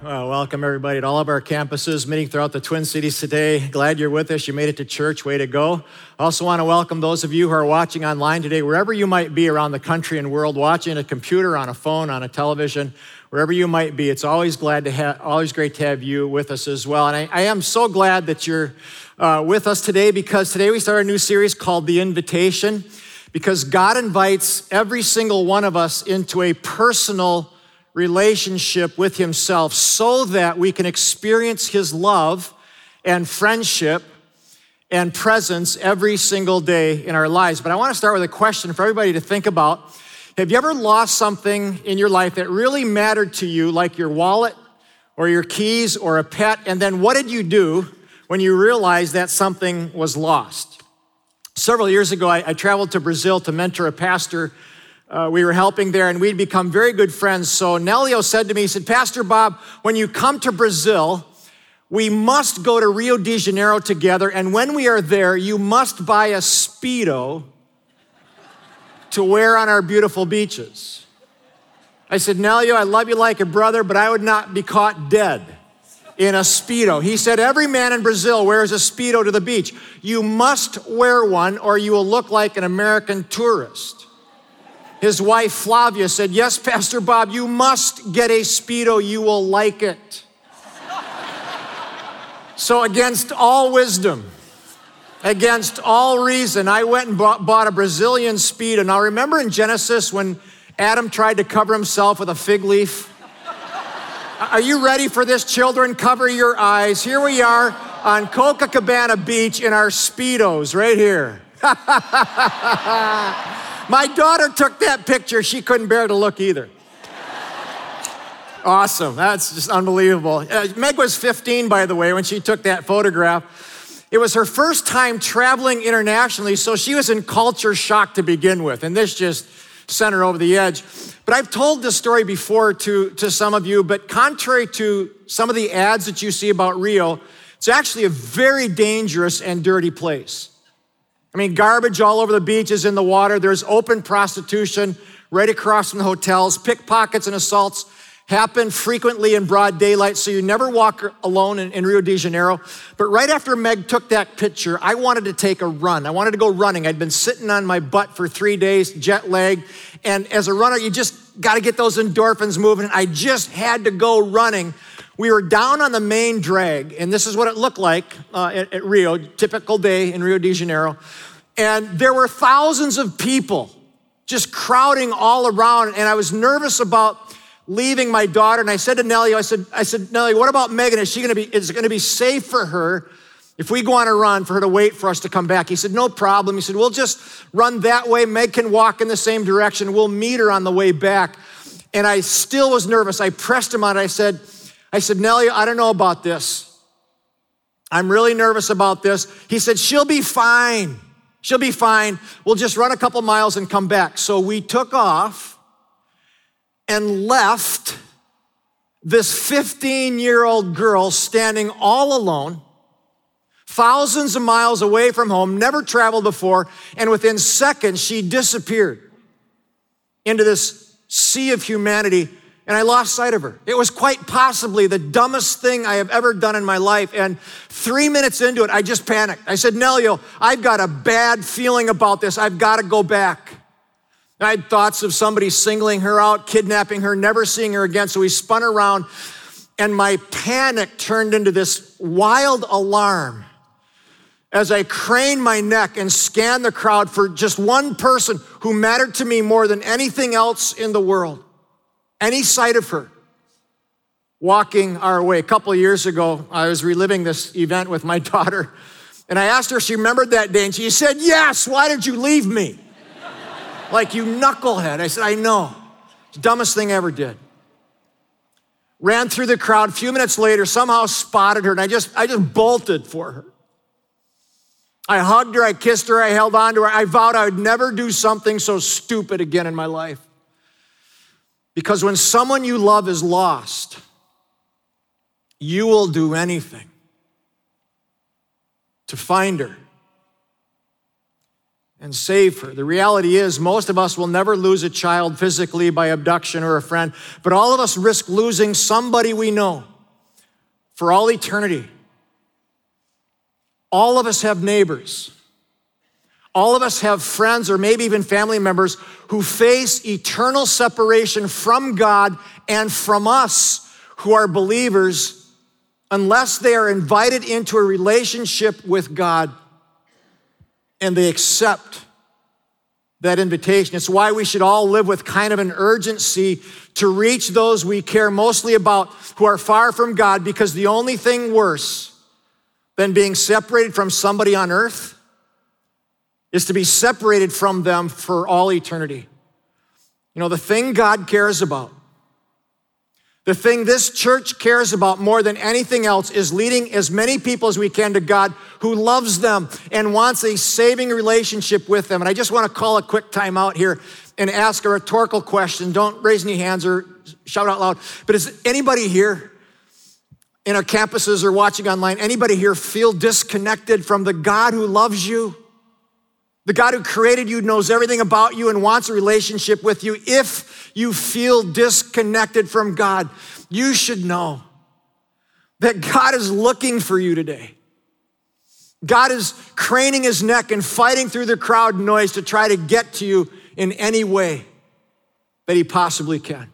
Well, welcome everybody at all of our campuses meeting throughout the Twin Cities today. Glad you're with us. You made it to church. Way to go. I also want to welcome those of you who are watching online today, wherever you might be around the country and world, watching a computer, on a phone, on a television, wherever you might be. It's always glad to have, always great to have you with us as well. And I, I am so glad that you're uh, with us today because today we start a new series called The Invitation because God invites every single one of us into a personal relationship with Himself so that we can experience His love and friendship and presence every single day in our lives. But I want to start with a question for everybody to think about. Have you ever lost something in your life that really mattered to you, like your wallet or your keys or a pet? And then what did you do when you realized that something was lost? Several years ago, I, I traveled to Brazil to mentor a pastor uh, we were helping there and we'd become very good friends. So Nelio said to me, he said, Pastor Bob, when you come to Brazil, we must go to Rio de Janeiro together. And when we are there, you must buy a Speedo to wear on our beautiful beaches. I said, Nelio, I love you like a brother, but I would not be caught dead in a Speedo. He said, Every man in Brazil wears a Speedo to the beach. You must wear one or you will look like an American tourist. His wife Flavia said, Yes, Pastor Bob, you must get a Speedo. You will like it. so, against all wisdom, against all reason, I went and bought, bought a Brazilian Speedo. Now, remember in Genesis when Adam tried to cover himself with a fig leaf? Are you ready for this, children? Cover your eyes. Here we are on Copacabana Beach in our Speedos, right here. My daughter took that picture. She couldn't bear to look either. Awesome. That's just unbelievable. Uh, Meg was 15, by the way, when she took that photograph. It was her first time traveling internationally, so she was in culture shock to begin with. And this just sent her over the edge. But I've told this story before to, to some of you, but contrary to some of the ads that you see about Rio, it's actually a very dangerous and dirty place. I mean, garbage all over the beaches, in the water. There's open prostitution right across from the hotels. Pickpockets and assaults happen frequently in broad daylight, so you never walk alone in, in, Rio de Janeiro. But right after Meg took that picture, I wanted to take a run. I wanted to go running. I'd been sitting on my butt for three days, jet lag. And as a runner, you just got to get those endorphins moving. I just had to go running. We were down on the main drag, and this is what it looked like uh, at, at Rio, typical day in Rio de Janeiro. And there were thousands of people just crowding all around, and I was nervous about leaving my daughter. And I said to Nellie, I said, I said, Nellie, what about Megan? Is she gonna be, is it gonna be safe for her if we go on a run for her to wait for us to come back? He said, no problem. He said, we'll just run that way. Meg can walk in the same direction. We'll meet her on the way back. And I still was nervous. I pressed him on it. I said, I said, Nellie, I don't know about this. I'm really nervous about this. He said, she'll be fine. She'll be fine. We'll just run a couple miles and come back. So we took off and left this 15 year old girl standing all alone, thousands of miles away from home, never traveled before, and within seconds she disappeared into this sea of humanity and I lost sight of her. It was quite possibly the dumbest thing I have ever done in my life. And three minutes into it, I just panicked. I said, Nelio, I've got a bad feeling about this. I've got to go back. I had thoughts of somebody singling her out, kidnapping her, never seeing her again. So we spun around, and my panic turned into this wild alarm as I craned my neck and scanned the crowd for just one person who mattered to me more than anything else in the world any sight of her walking our way. A couple of years ago, I was reliving this event with my daughter, and I asked her if she remembered that day, and she said, Yes, why did you leave me? like, you knucklehead. I said, I know. dumbest thing I ever did. Ran through the crowd. A few minutes later, somehow spotted her, and I just, I just bolted for her. I hugged her, I kissed her, I held on to her. I vowed I would never do something so stupid again in my life. Because when someone you love is lost, you will do anything to find her. and save her. The reality is, most of us will never lose a child physically by abduction or a friend, but all of us risk losing somebody we know for all eternity. All of us have neighbors. All of us have friends or maybe even family members who face eternal separation from God and from us who are believers unless they are invited into a relationship with God and they accept that invitation. It's why we should all live with kind of an urgency to reach those we care mostly about who are far from God because the only thing worse than being separated from somebody on earth is to be separated from them for all eternity. You know, the thing God cares about the thing this church cares about more than anything else is leading as many people as we can to God who loves them and wants a saving relationship with them. And I just want to call a quick time out here and ask a rhetorical question. Don't raise any hands or shout out loud. But is anybody here in our campuses or watching online, anybody here feel disconnected from the God who loves you? The God who created you knows everything about you and wants a relationship with you. If you feel disconnected from God, you should know that God is looking for you today. God is craning his neck and fighting through the crowd noise to try to get to you in any way that he possibly can.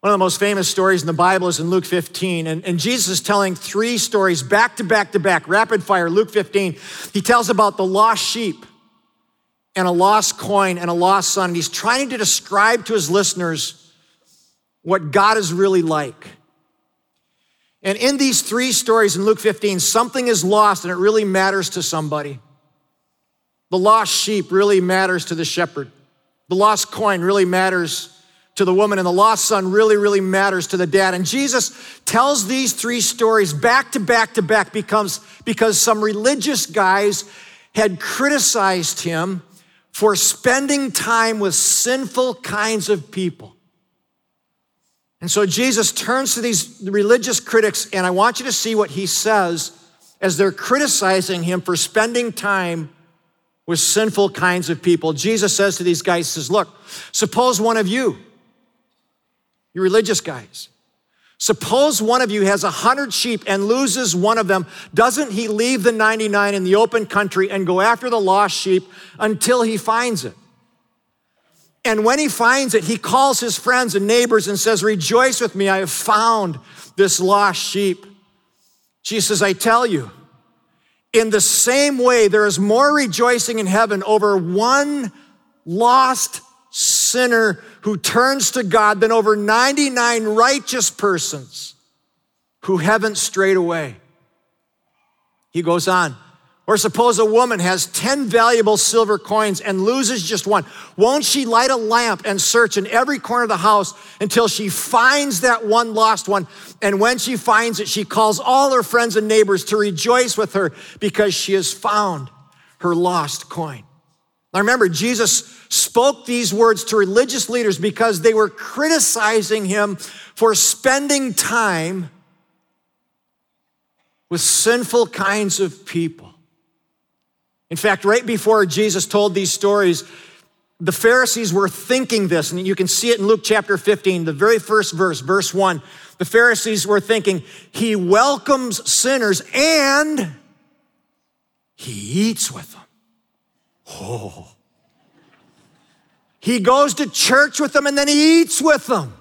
One of the most famous stories in the Bible is in Luke 15. And, and, Jesus is telling three stories back to back to back, rapid fire. Luke 15, he tells about the lost sheep and a lost coin and a lost son. And he's trying to describe to his listeners what God is really like. And in these three stories in Luke 15, something is lost and it really matters to somebody. The lost sheep really matters to the shepherd. The lost coin really matters to the woman, and the lost son really, really matters to the dad. And Jesus tells these three stories back to back to back becomes, because some religious guys had criticized him for spending time with sinful kinds of people. And so Jesus turns to these religious critics, and I want you to see what he says as they're criticizing him for spending time with sinful kinds of people. Jesus says to these guys, says, Look, suppose one of you you religious guys. Suppose one of you has a hundred sheep and loses one of them. Doesn't he leave the 99 in the open country and go after the lost sheep until he finds it? And when he finds it, he calls his friends and neighbors and says, Rejoice with me, I have found this lost sheep. Jesus says, I tell you, in the same way, there is more rejoicing in heaven over one lost sinner who turns to God than over 99 righteous persons who haven't strayed away. He goes on. Or suppose a woman has 10 valuable silver coins and loses just one. Won't she light a lamp and search in every corner of the house until she finds that one lost one? And when she finds it, she calls all her friends and neighbors to rejoice with her because she has found her lost coin. Now remember, Jesus spoke these words to religious leaders because they were criticizing him for spending time with sinful kinds of people. In fact, right before Jesus told these stories, the Pharisees were thinking this, and you can see it in Luke chapter 15, the very first verse, verse 1. The Pharisees were thinking, He welcomes sinners and He eats with them. Oh. He goes to church with them and then he eats with them.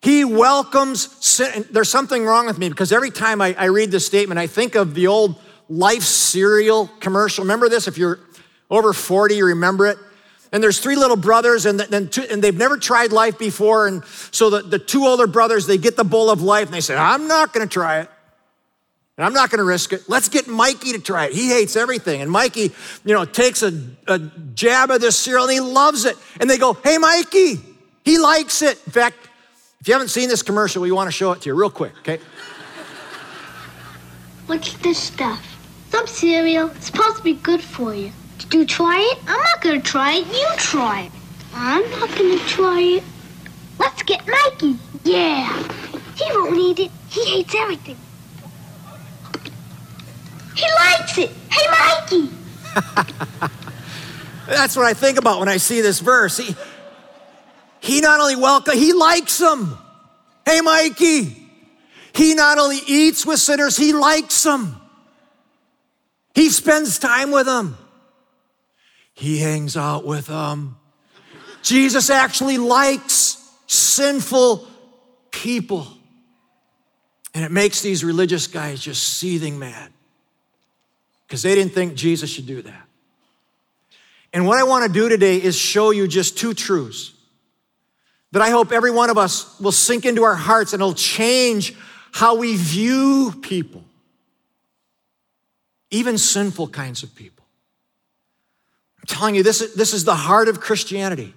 He welcomes sin. There's something wrong with me because every time I, I, read this statement, I think of the old Life cereal commercial. Remember this? If you're over 40, you remember it. And there's three little brothers, and, then two, and they've never tried life before. And so the, the two older brothers, they get the bowl of life, and they say, I'm not going to try it. And I'm not going to risk it. Let's get Mikey to try it. He hates everything. And Mikey, you know, takes a, a jab of this cereal and he loves it. And they go, Hey, Mikey, he likes it. In fact, if you haven't seen this commercial, we want to show it to you real quick, okay? What's this stuff? Some cereal. It's supposed to be good for you. Did you try it? I'm not going to try it. You try it. I'm not going to try it. Let's get Mikey. Yeah. He won't eat it. He hates everything. He likes it. Hey, Mikey. That's what I think about when I see this verse. He, he not only welcome, he likes them. Hey, Mikey. He not only eats with sinners, he likes them. He spends time with them. He hangs out with them. Jesus actually likes sinful people. And it makes these religious guys just seething mad because they didn't think Jesus should do that. And what I want to do today is show you just two truths that I hope every one of us will sink into our hearts and it'll change how we view people, even sinful kinds of people. I'm telling you, this is, this is the heart of Christianity.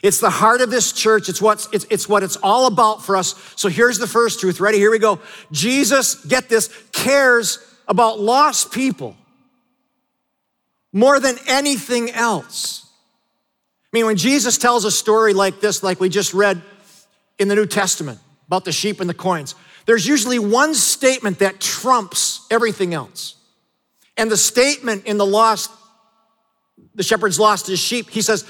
It's the heart of this church. It's, what's, it's, it's what it's all about for us. So here's the first truth. Ready? Here we go. Jesus, get this, cares about lost people more than anything else. I mean, when Jesus tells a story like this, like we just read in the New Testament about the sheep and the coins, there's usually one statement that trumps everything else. And the statement in the lost, the shepherd's lost his sheep, he says,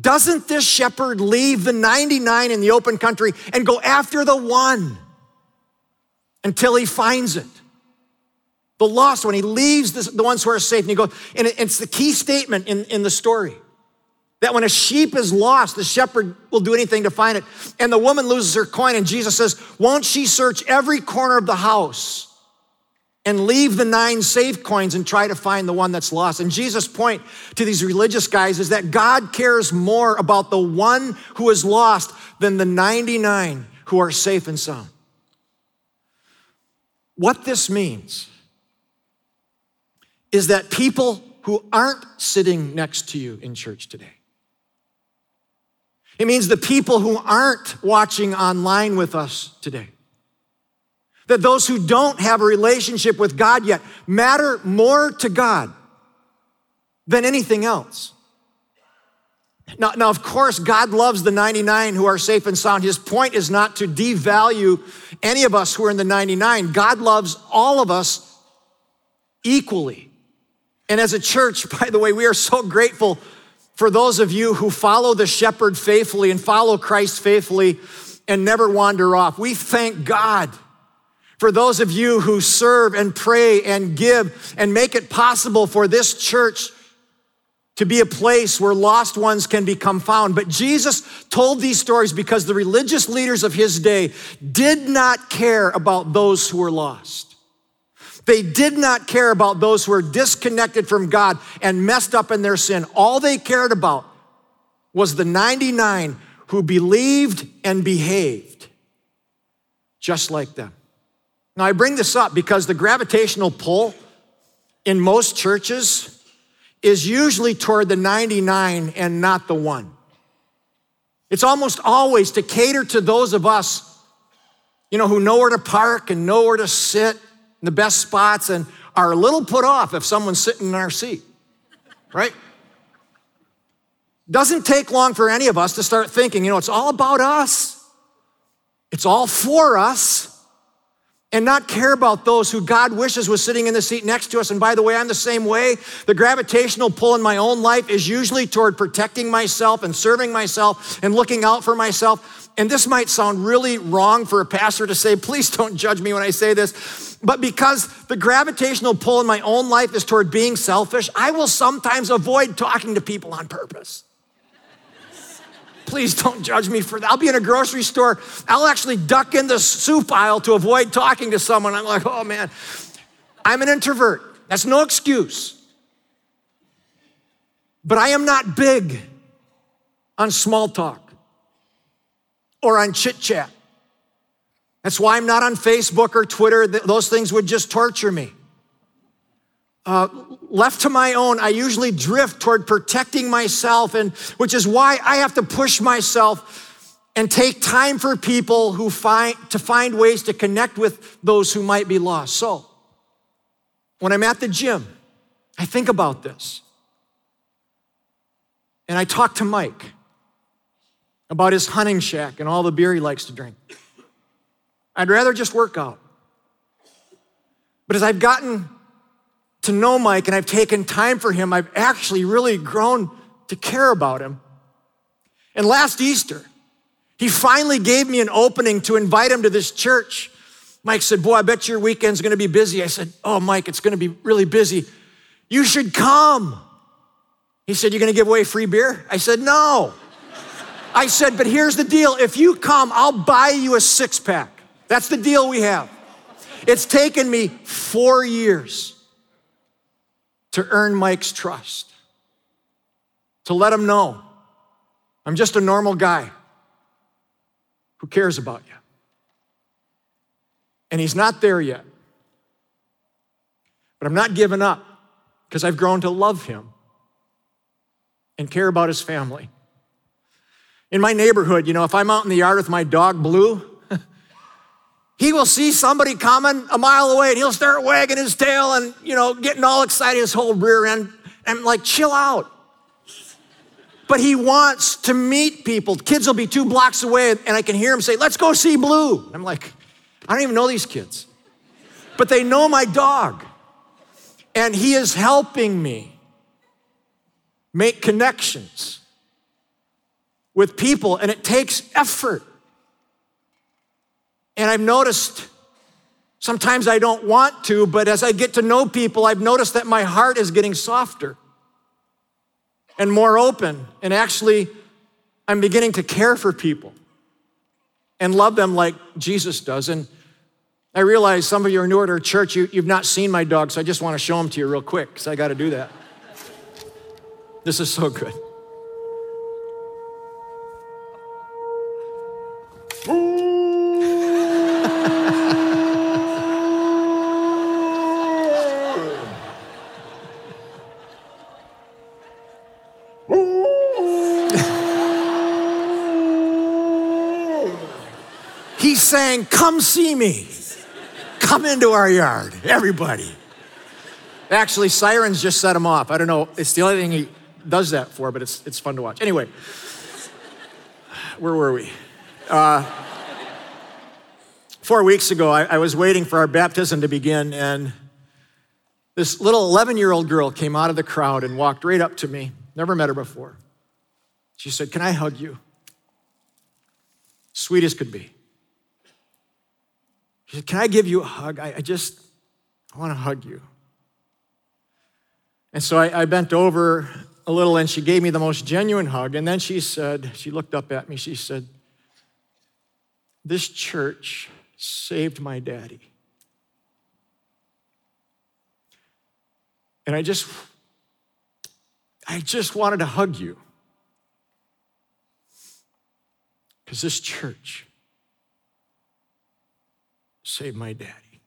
doesn't this shepherd leave the 99 in the open country and go after the one until he finds it? The lost one, he leaves the ones who are safe and he goes, and it's the key statement in, in the story that when a sheep is lost, the shepherd will do anything to find it. And the woman loses her coin, and Jesus says, Won't she search every corner of the house and leave the nine safe coins and try to find the one that's lost? And Jesus' point to these religious guys is that God cares more about the one who is lost than the 99 who are safe and sound. What this means is that people who aren't sitting next to you in church today, it means the people who aren't watching online with us today. That those who don't have a relationship with God yet matter more to God than anything else. Now, now, of course, God loves the 99 who are safe and sound. His point is not to devalue any of us who are in the 99. God loves all of us equally. And as a church, by the way, we are so grateful for those of you who follow the shepherd faithfully and follow Christ faithfully and never wander off. We thank God for those of you who serve and pray and give and make it possible for this church to be a place where lost ones can become found. But Jesus told these stories because the religious leaders of his day did not care about those who were lost. They did not care about those who were disconnected from God and messed up in their sin. All they cared about was the 99 who believed and behaved just like them. Now, I bring this up because the gravitational pull in most churches is usually toward the 99 and not the one. It's almost always to cater to those of us, you know, who know where to park and know where to sit the best spots and are a little put off if someone's sitting in our seat, right? Doesn't take long for any of us to start thinking, you know, it's all about us, it's all for us, and not care about those who God wishes was sitting in the seat next to us. And by the way, I'm the same way. The gravitational pull in my own life is usually toward protecting myself and serving myself and looking out for myself. And this might sound really wrong for a pastor to say, please don't judge me when I say this. But because the gravitational pull in my own life is toward being selfish, I will sometimes avoid talking to people on purpose. Please don't judge me for that. I'll be in a grocery store. I'll actually duck in the soup aisle to avoid talking to someone. I'm like, oh man, I'm an introvert. That's no excuse. But I am not big on small talk or on chit chat. That's why I'm not on Facebook or Twitter. Those things would just torture me. Uh, left to my own, I usually drift toward protecting myself, and which is why I have to push myself and take time for people who find to find ways to connect with those who might be lost. So, when I'm at the gym, I think about this. And I talk to Mike about his hunting shack and all the beer he likes to drink. I'd rather just work out. But as I've gotten to know Mike and I've taken time for him, I've actually really grown to care about him. And last Easter, he finally gave me an opening to invite him to this church. Mike said, Boy, I bet your weekend's gonna be busy. I said, Oh, Mike, it's gonna be really busy. You should come. He said, You're gonna give away free beer? I said, No. I said, But here's the deal if you come, I'll buy you a six pack. That's the deal we have. It's taken me four years to earn Mike's trust, to let him know I'm just a normal guy who cares about you. And he's not there yet. But I'm not giving up because I've grown to love him and care about his family. In my neighborhood, you know, if I'm out in the yard with my dog Blue, he will see somebody coming a mile away and he'll start wagging his tail and, you know, getting all excited, his whole rear end. And like, chill out. But he wants to meet people. Kids will be two blocks away and I can hear him say, let's go see Blue. I'm like, I don't even know these kids. But they know my dog. And he is helping me make connections with people, and it takes effort. And I've noticed sometimes I don't want to, but as I get to know people, I've noticed that my heart is getting softer and more open. And actually, I'm beginning to care for people and love them like Jesus does. And I realize some of you are newer to our church, you, you've not seen my dog, so I just want to show him to you real quick because I got to do that. This is so good. Saying, Come see me. Come into our yard, everybody. Actually, sirens just set him off. I don't know. It's the only thing he does that for, but it's, it's fun to watch. Anyway, where were we? Uh, four weeks ago, I, I was waiting for our baptism to begin, and this little 11 year old girl came out of the crowd and walked right up to me. Never met her before. She said, Can I hug you? Sweet as could be. She said, Can I give you a hug? I, I just, I want to hug you. And so I, I, bent over a little and she gave me the most genuine hug. And then she said, She looked up at me, she said, This church saved my daddy. And I just, I just wanted to hug you. Because this church saved my daddy.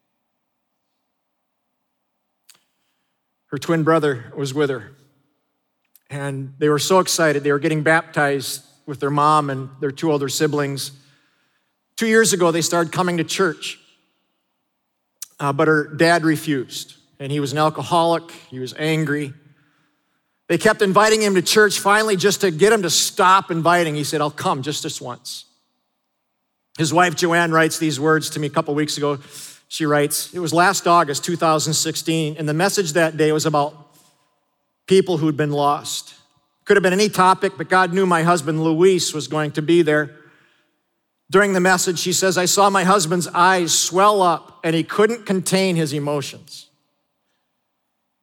Her twin brother was with her. And they were so excited. They were getting baptized with their mom and their two older siblings. Two years ago, they started coming to church. Uh, but her dad refused. And he was an alcoholic, he was angry. They kept inviting him to church, finally, just to get him to stop inviting. He said, I'll come just this once. His wife Joanne writes these words to me a couple weeks ago. She writes, It was last August 2016, and the message that day was about people who'd been lost. Could have been any topic, but God knew my husband Luis was going to be there. During the message, she says, I saw my husband's eyes swell up and he couldn't contain his emotions.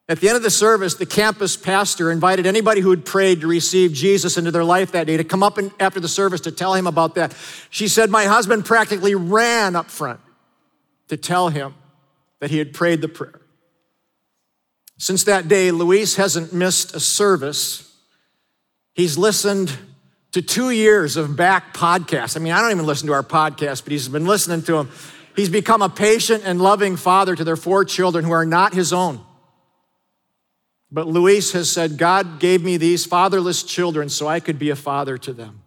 At the end of the service, the campus pastor invited anybody who had prayed to receive Jesus into their life that day to come up after the service to tell him about that. She said, My husband practically ran up front to tell him that he had prayed the prayer. Since that day, Luis hasn't missed a service. He's listened to two years of back podcasts. I mean, I don't even listen to our podcast, but he's been listening to them. He's become a patient and loving father to their four children who are not his own. But Luis has said, God gave me these fatherless children so I could be a father to them.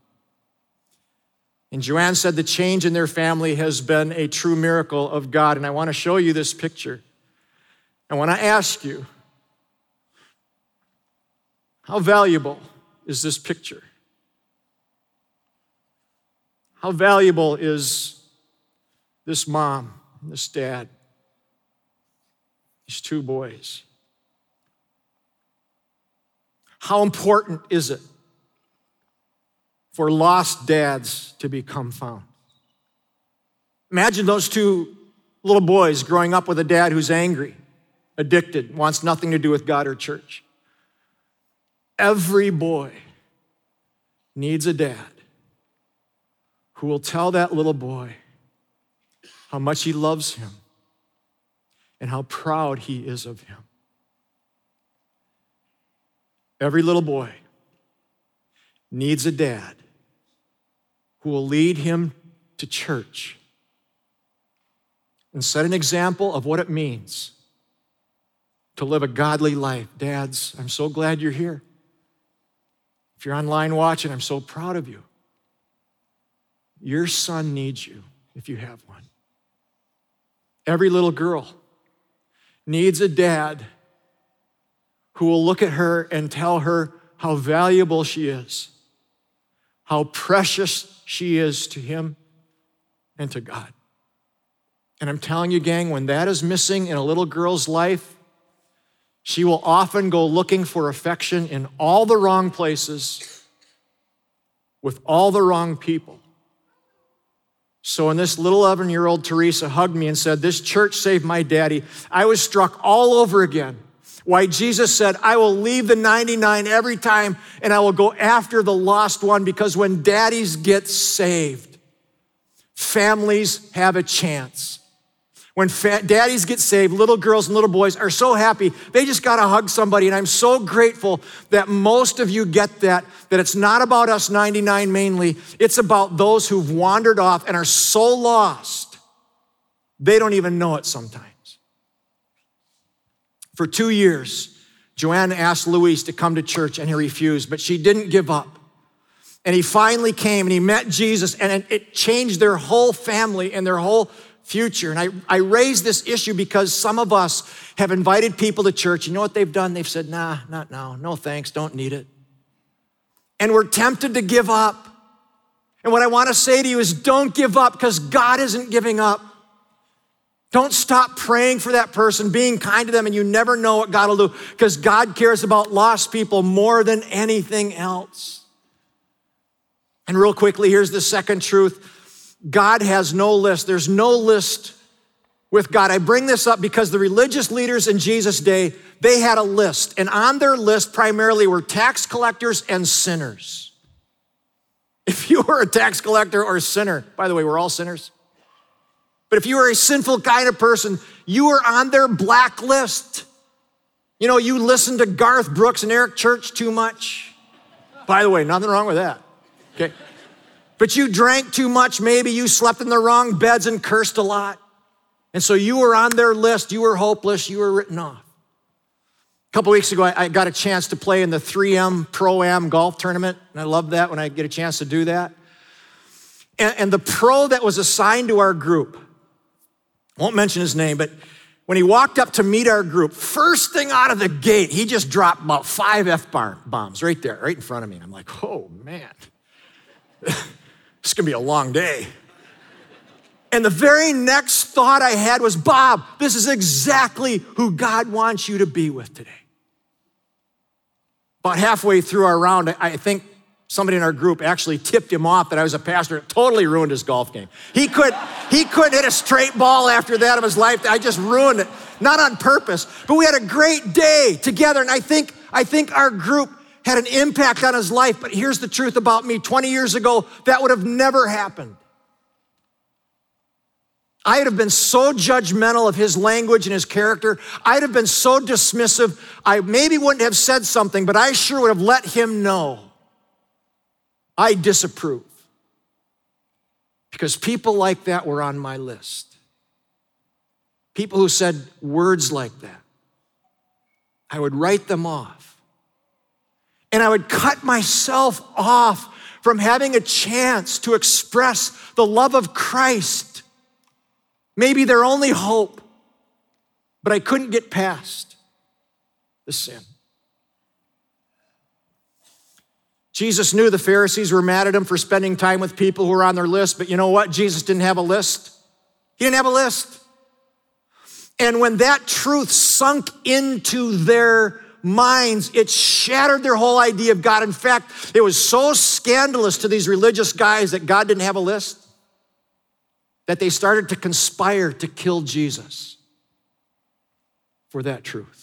And Joanne said the change in their family has been a true miracle of God. And I want to show you this picture. I want to ask you, how valuable is this picture? How valuable is this mom, this dad, these two boys? How important is it for lost dads to become found? Imagine those two little boys growing up with a dad who's angry, addicted, wants nothing to do with God or church. Every boy needs a dad who will tell that little boy how much he loves him and how proud he is of him. Every little boy needs a dad who will lead him to church and set an example of what it means to live a godly life. Dads, I'm so glad you're here. If you're online watching, I'm so proud of you. Your son needs you if you have one. Every little girl needs a dad who will look at her and tell her how valuable she is, how precious she is to him and to God. And I'm telling you, gang, when that is missing in a little girl's life, she will often go looking for affection in all the wrong places with all the wrong people. So when this little 11 year old Teresa hugged me and said, This church saved my daddy, I was struck all over again. Why Jesus said, I will leave the 99 every time and I will go after the lost one because when daddies get saved, families have a chance. When fa- daddies get saved, little girls and little boys are so happy. They just got to hug somebody. And I'm so grateful that most of you get that, that it's not about us 99 mainly. It's about those who've wandered off and are so lost, they don't even know it sometimes. For two years, Joanne asked Luis to come to church and he refused, but she didn't give up. And he finally came and he met Jesus, and it changed their whole family and their whole future. And I, I raise this issue because some of us have invited people to church. You know what they've done? They've said, nah, not now. No thanks, don't need it. And we're tempted to give up. And what I want to say to you is don't give up because God isn't giving up. Don't stop praying for that person, being kind to them, and you never know what God will do because God cares about lost people more than anything else. And real quickly, here's the second truth God has no list. There's no list with God. I bring this up because the religious leaders in Jesus' day, they had a list. And on their list primarily were tax collectors and sinners. If you were a tax collector or a sinner, by the way, we're all sinners. But if you were a sinful kind of person, you were on their blacklist. You know, you listened to Garth Brooks and Eric Church too much. By the way, nothing wrong with that. Okay. But you drank too much, maybe you slept in the wrong beds and cursed a lot. And so you were on their list, you were hopeless, you were written off. A couple weeks ago, I got a chance to play in the 3M Pro Am golf tournament, and I love that when I get a chance to do that. And, the pro that was assigned to our group, won't mention his name, but when he walked up to meet our group, first thing out of the gate, he just dropped about five F bombs right there, right in front of me. I'm like, oh man. It's gonna be a long day. And the very next thought I had was, Bob, this is exactly who God wants you to be with today. About halfway through our round, I think somebody in our group actually tipped him off that I was a pastor. It totally ruined his golf game. He could he couldn't hit a straight ball after that of his life. I just ruined it, not on purpose. But we had a great day together, and I think I think our group had an impact on his life. But here's the truth about me 20 years ago, that would have never happened. I'd have been so judgmental of his language and his character. I'd have been so dismissive. I maybe wouldn't have said something, but I sure would have let him know I disapprove. Because people like that were on my list. People who said words like that. I would write them off and I would cut myself off from having a chance to express the love of Christ. Maybe their only hope, but I couldn't get past the sin. Jesus knew the Pharisees were mad at him for spending time with people who were on their list, but you know what? Jesus didn't have a list. He didn't have a list. And when that truth sunk into their minds, it shattered their whole idea of God. In fact, it was so scandalous to these religious guys that God didn't have a list that they started to conspire to kill Jesus for that truth.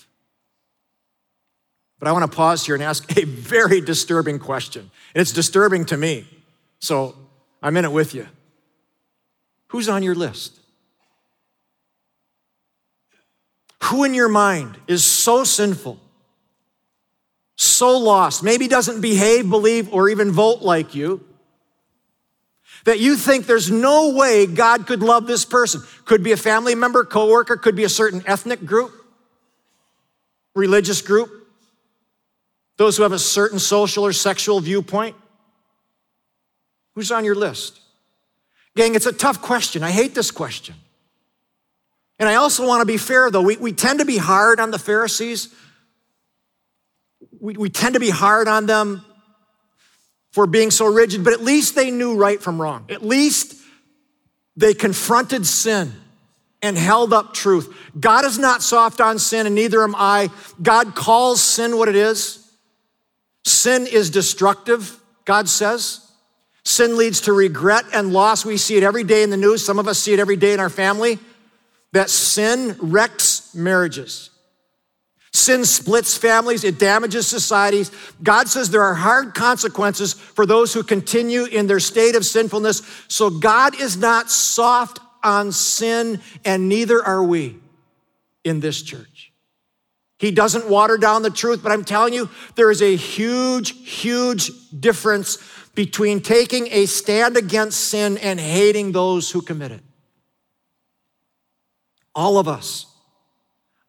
But I want to pause here and ask a very disturbing question. And it's disturbing to me. So I'm in it with you. Who's on your list? Who in your mind is so sinful, so lost, maybe doesn't behave, believe, or even vote like you, that you think there's no way God could love this person? Could be a family member, coworker, could be a certain ethnic group, religious group, those who have a certain social or sexual viewpoint. Who's on your list? Gang, it's a tough question. I hate this question. And I also want to be fair, though. We, we tend to be hard on the Pharisees. We, we tend to be hard on them for being so rigid, but at least they knew right from wrong. At least they confronted sin and held up truth. God is not soft on sin, and neither am I. God calls sin what it is. Sin is destructive, God says. Sin leads to regret and loss. We see it every day in the news. Some of us see it every day in our family that sin wrecks marriages. Sin splits families, it damages societies. God says there are hard consequences for those who continue in their state of sinfulness. So God is not soft on sin, and neither are we in this church. He doesn't water down the truth, but I'm telling you, there is a huge, huge difference between taking a stand against sin and hating those who commit it. All of us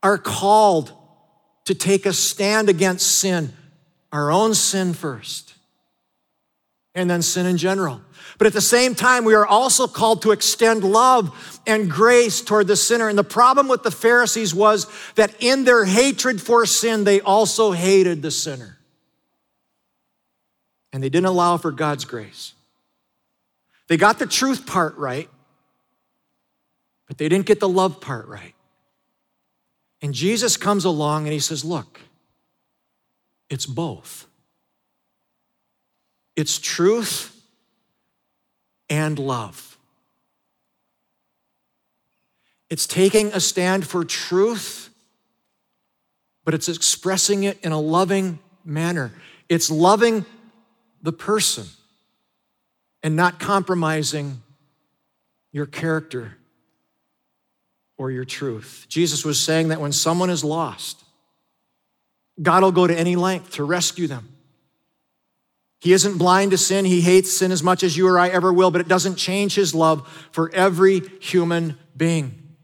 are called to take a stand against sin, our own sin first, and then sin in general. But at the same time, we are also called to extend love and grace toward the sinner. And the problem with the Pharisees was that in their hatred for sin, they also hated the sinner. And they didn't allow for God's grace. They got the truth part right, but they didn't get the love part right. And Jesus comes along and he says, Look, it's both. It's truth and love. It's taking a stand for truth, but it's expressing it in a loving manner. It's loving the person and not compromising your character or your truth. Jesus was saying that when someone is lost, God will go to any length to rescue them. He isn't blind to sin. He hates sin as much as you or I ever will, but it doesn't change his love for every human being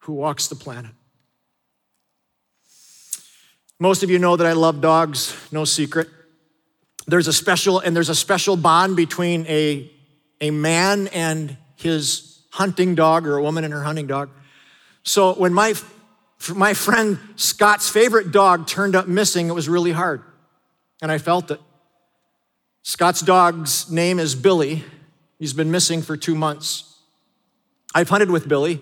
who walks the planet. Most of you know that I love dogs, no secret. There's a special, and there's a special bond between a, a man and his hunting dog or a woman and her hunting dog. So when my, my friend Scott's favorite dog turned up missing, it was really hard. And I felt it. Scott's dog's name is Billy. He's been missing for two months. I've hunted with Billy.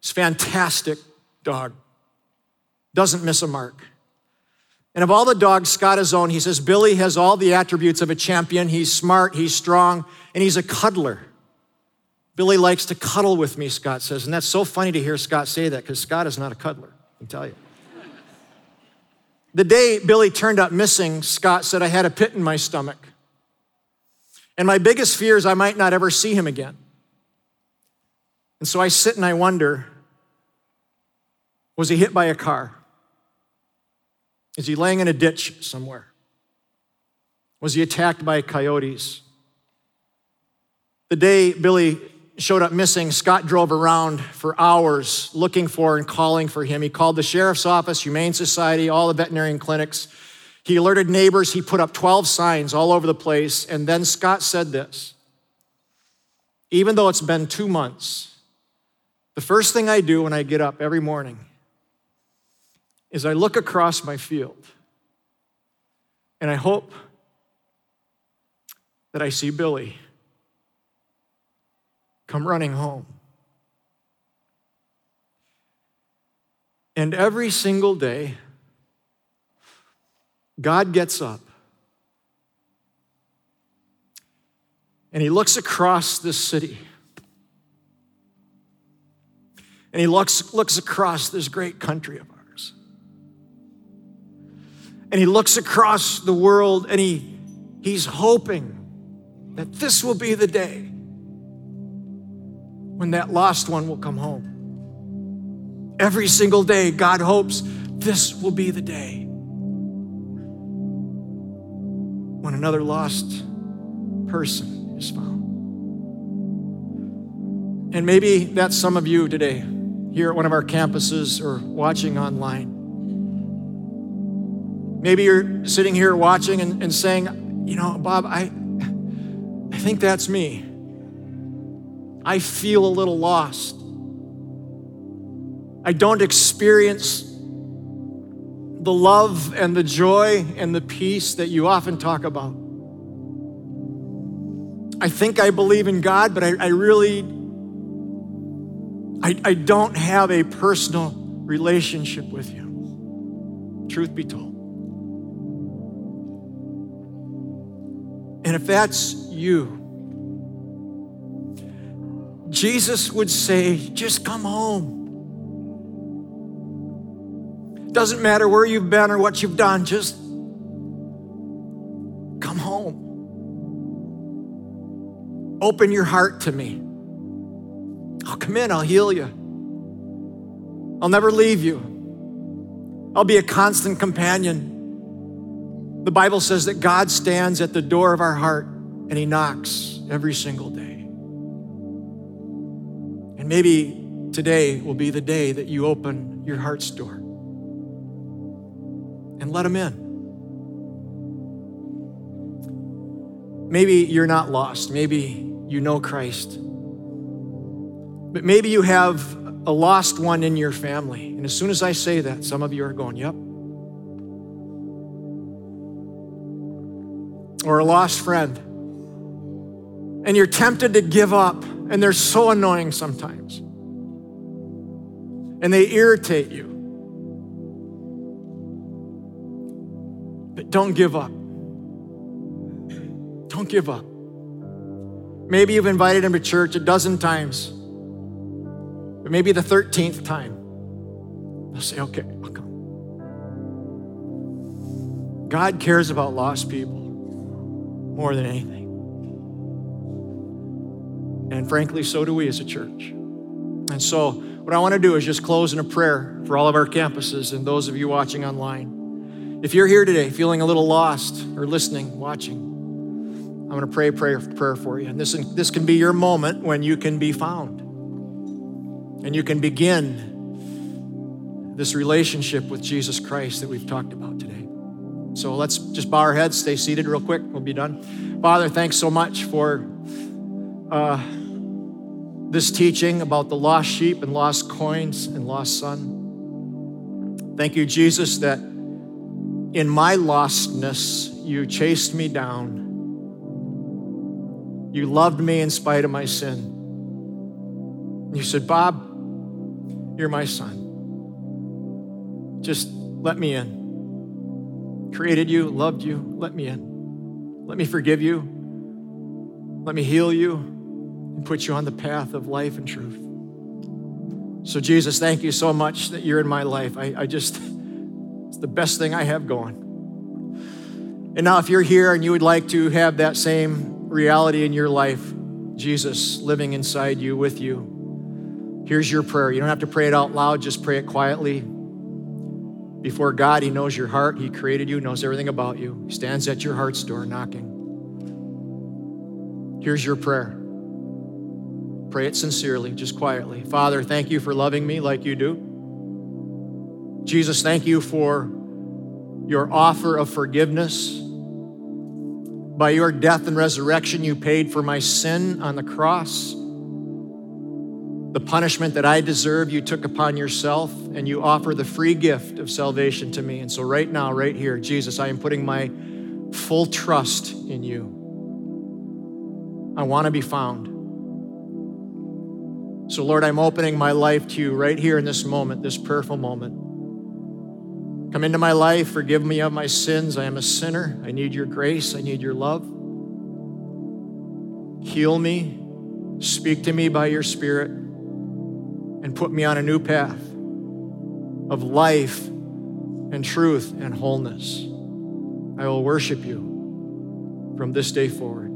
He's a fantastic dog. Doesn't miss a mark. And of all the dogs Scott has owned, he says Billy has all the attributes of a champion. He's smart, he's strong, and he's a cuddler. Billy likes to cuddle with me, Scott says. And that's so funny to hear Scott say that because Scott is not a cuddler, I can tell you. The day Billy turned up missing, Scott said, I had a pit in my stomach. And my biggest fear is I might not ever see him again. And so I sit and I wonder was he hit by a car? Is he laying in a ditch somewhere? Was he attacked by coyotes? The day Billy showed up missing, Scott drove around for hours looking for and calling for him. He called the sheriff's office, Humane Society, all the veterinarian clinics. He alerted neighbors. He put up 12 signs all over the place. And then Scott said this Even though it's been two months, the first thing I do when I get up every morning is I look across my field and I hope that I see Billy come running home. And every single day, God gets up and he looks across this city. And he looks, looks across this great country of ours. And he looks across the world and he, he's hoping that this will be the day when that lost one will come home. Every single day, God hopes this will be the day when another lost person is found. And maybe that's some of you today here at one of our campuses or watching online. Maybe you're sitting here watching and, and saying, you know, Bob, I, I think that's me. I feel a little lost. I don't experience the love and the joy and the peace that you often talk about. I think I believe in God, but I, I really, I, I don't have a personal relationship with you. Truth be told. And if that's you, Jesus would say, just come home. Doesn't matter where you've been or what you've done, just come home. Open your heart to me. I'll come in, I'll heal you. I'll never leave you. I'll be a constant companion. The Bible says that God stands at the door of our heart and He knocks every single day. And maybe today will be the day that you open your heart's door and let Him in. Maybe you're not lost. Maybe you know Christ. But maybe you have a lost one in your family. And as soon as I say that, some of you are going, Yep. or a lost friend, and you're tempted to give up, and they're so annoying sometimes, and they irritate you. But don't give up. Don't give up. Maybe you've invited him to church a dozen times, but maybe the 13th time, they'll say, okay, I'll come. God cares about lost people more than anything. And frankly, so do we as a church. And so, what I want to do is just close in a prayer for all of our campuses and those of you watching online. If you're here today feeling a little lost or listening, watching, I'm going to pray a prayer, prayer for you. And this, this can be your moment when you can be found. And you can begin this relationship with Jesus Christ that we've talked about today. So let's just bow our heads, stay seated real quick, we'll be done. Father, thanks so much for uh, this teaching about the lost sheep and lost coins and lost son. Thank you, Jesus, that in my lostness, you chased me down. You loved me in spite of my sin. You said, Bob, you're my son. Just let me in created you, loved you, let me in. Let me forgive you. Let me heal you and put you on the path of life and truth. So, Jesus, thank you so much that you're in my life. I, I just, it's the best thing I have going. And now, if you're here and you would like to have that same reality in your life, Jesus living inside you with you, here's your prayer. You don't have to pray it out loud, just pray it quietly before God, He knows your heart. He created you, knows everything about you. He stands at your heart's door knocking. Here's your prayer. Pray it sincerely, just quietly. Father, thank you for loving me like you do. Jesus, thank you for your offer of forgiveness. By your death and resurrection, you paid for my sin on the cross. The punishment that I deserve, you took upon yourself, and you offer the free gift of salvation to me. And so, right now, right here, Jesus, I am putting my full trust in you. I want to be found. So, Lord, I'm opening my life to you right here in this moment, this prayerful moment. Come into my life, forgive me of my sins. I am a sinner. I need your grace, I need your love. Heal me, speak to me by your Spirit, and put me on a new path of life and truth and wholeness. I will worship you from this day forward.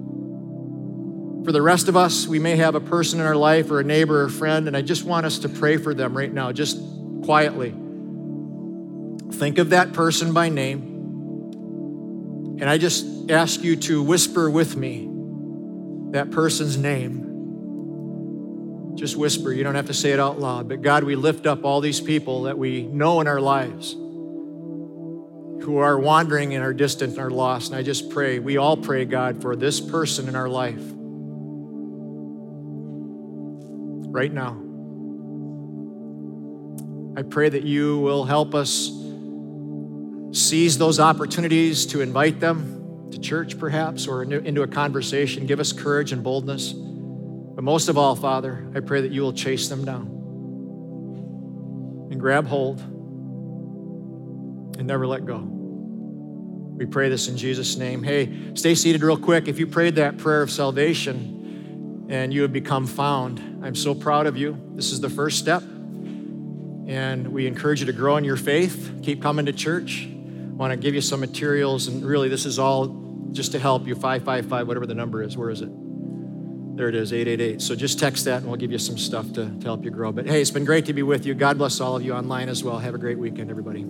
For the rest of us, we may have a person in our life or a neighbor or a friend, and I just want us to pray for them right now, just quietly. Think of that person by name, and I just ask you to whisper with me that person's name. Just whisper, you don't have to say it out loud. But God, we lift up all these people that we know in our lives who are wandering and are distant and are lost. And I just pray, we all pray, God, for this person in our life right now. I pray that you will help us seize those opportunities to invite them to church, perhaps, or into a conversation. Give us courage and boldness. But most of all, Father, I pray that you will chase them down and grab hold and never let go. We pray this in Jesus' name. Hey, stay seated real quick. If you prayed that prayer of salvation and you have become found, I'm so proud of you. This is the first step. And we encourage you to grow in your faith. Keep coming to church. Want to give you some materials. And really, this is all just to help you 555, whatever the number is. Where is it? There it is, 888. So just text that and we'll give you some stuff to, to help you grow. But hey, it's been great to be with you. God bless all of you online as well. Have a great weekend, everybody.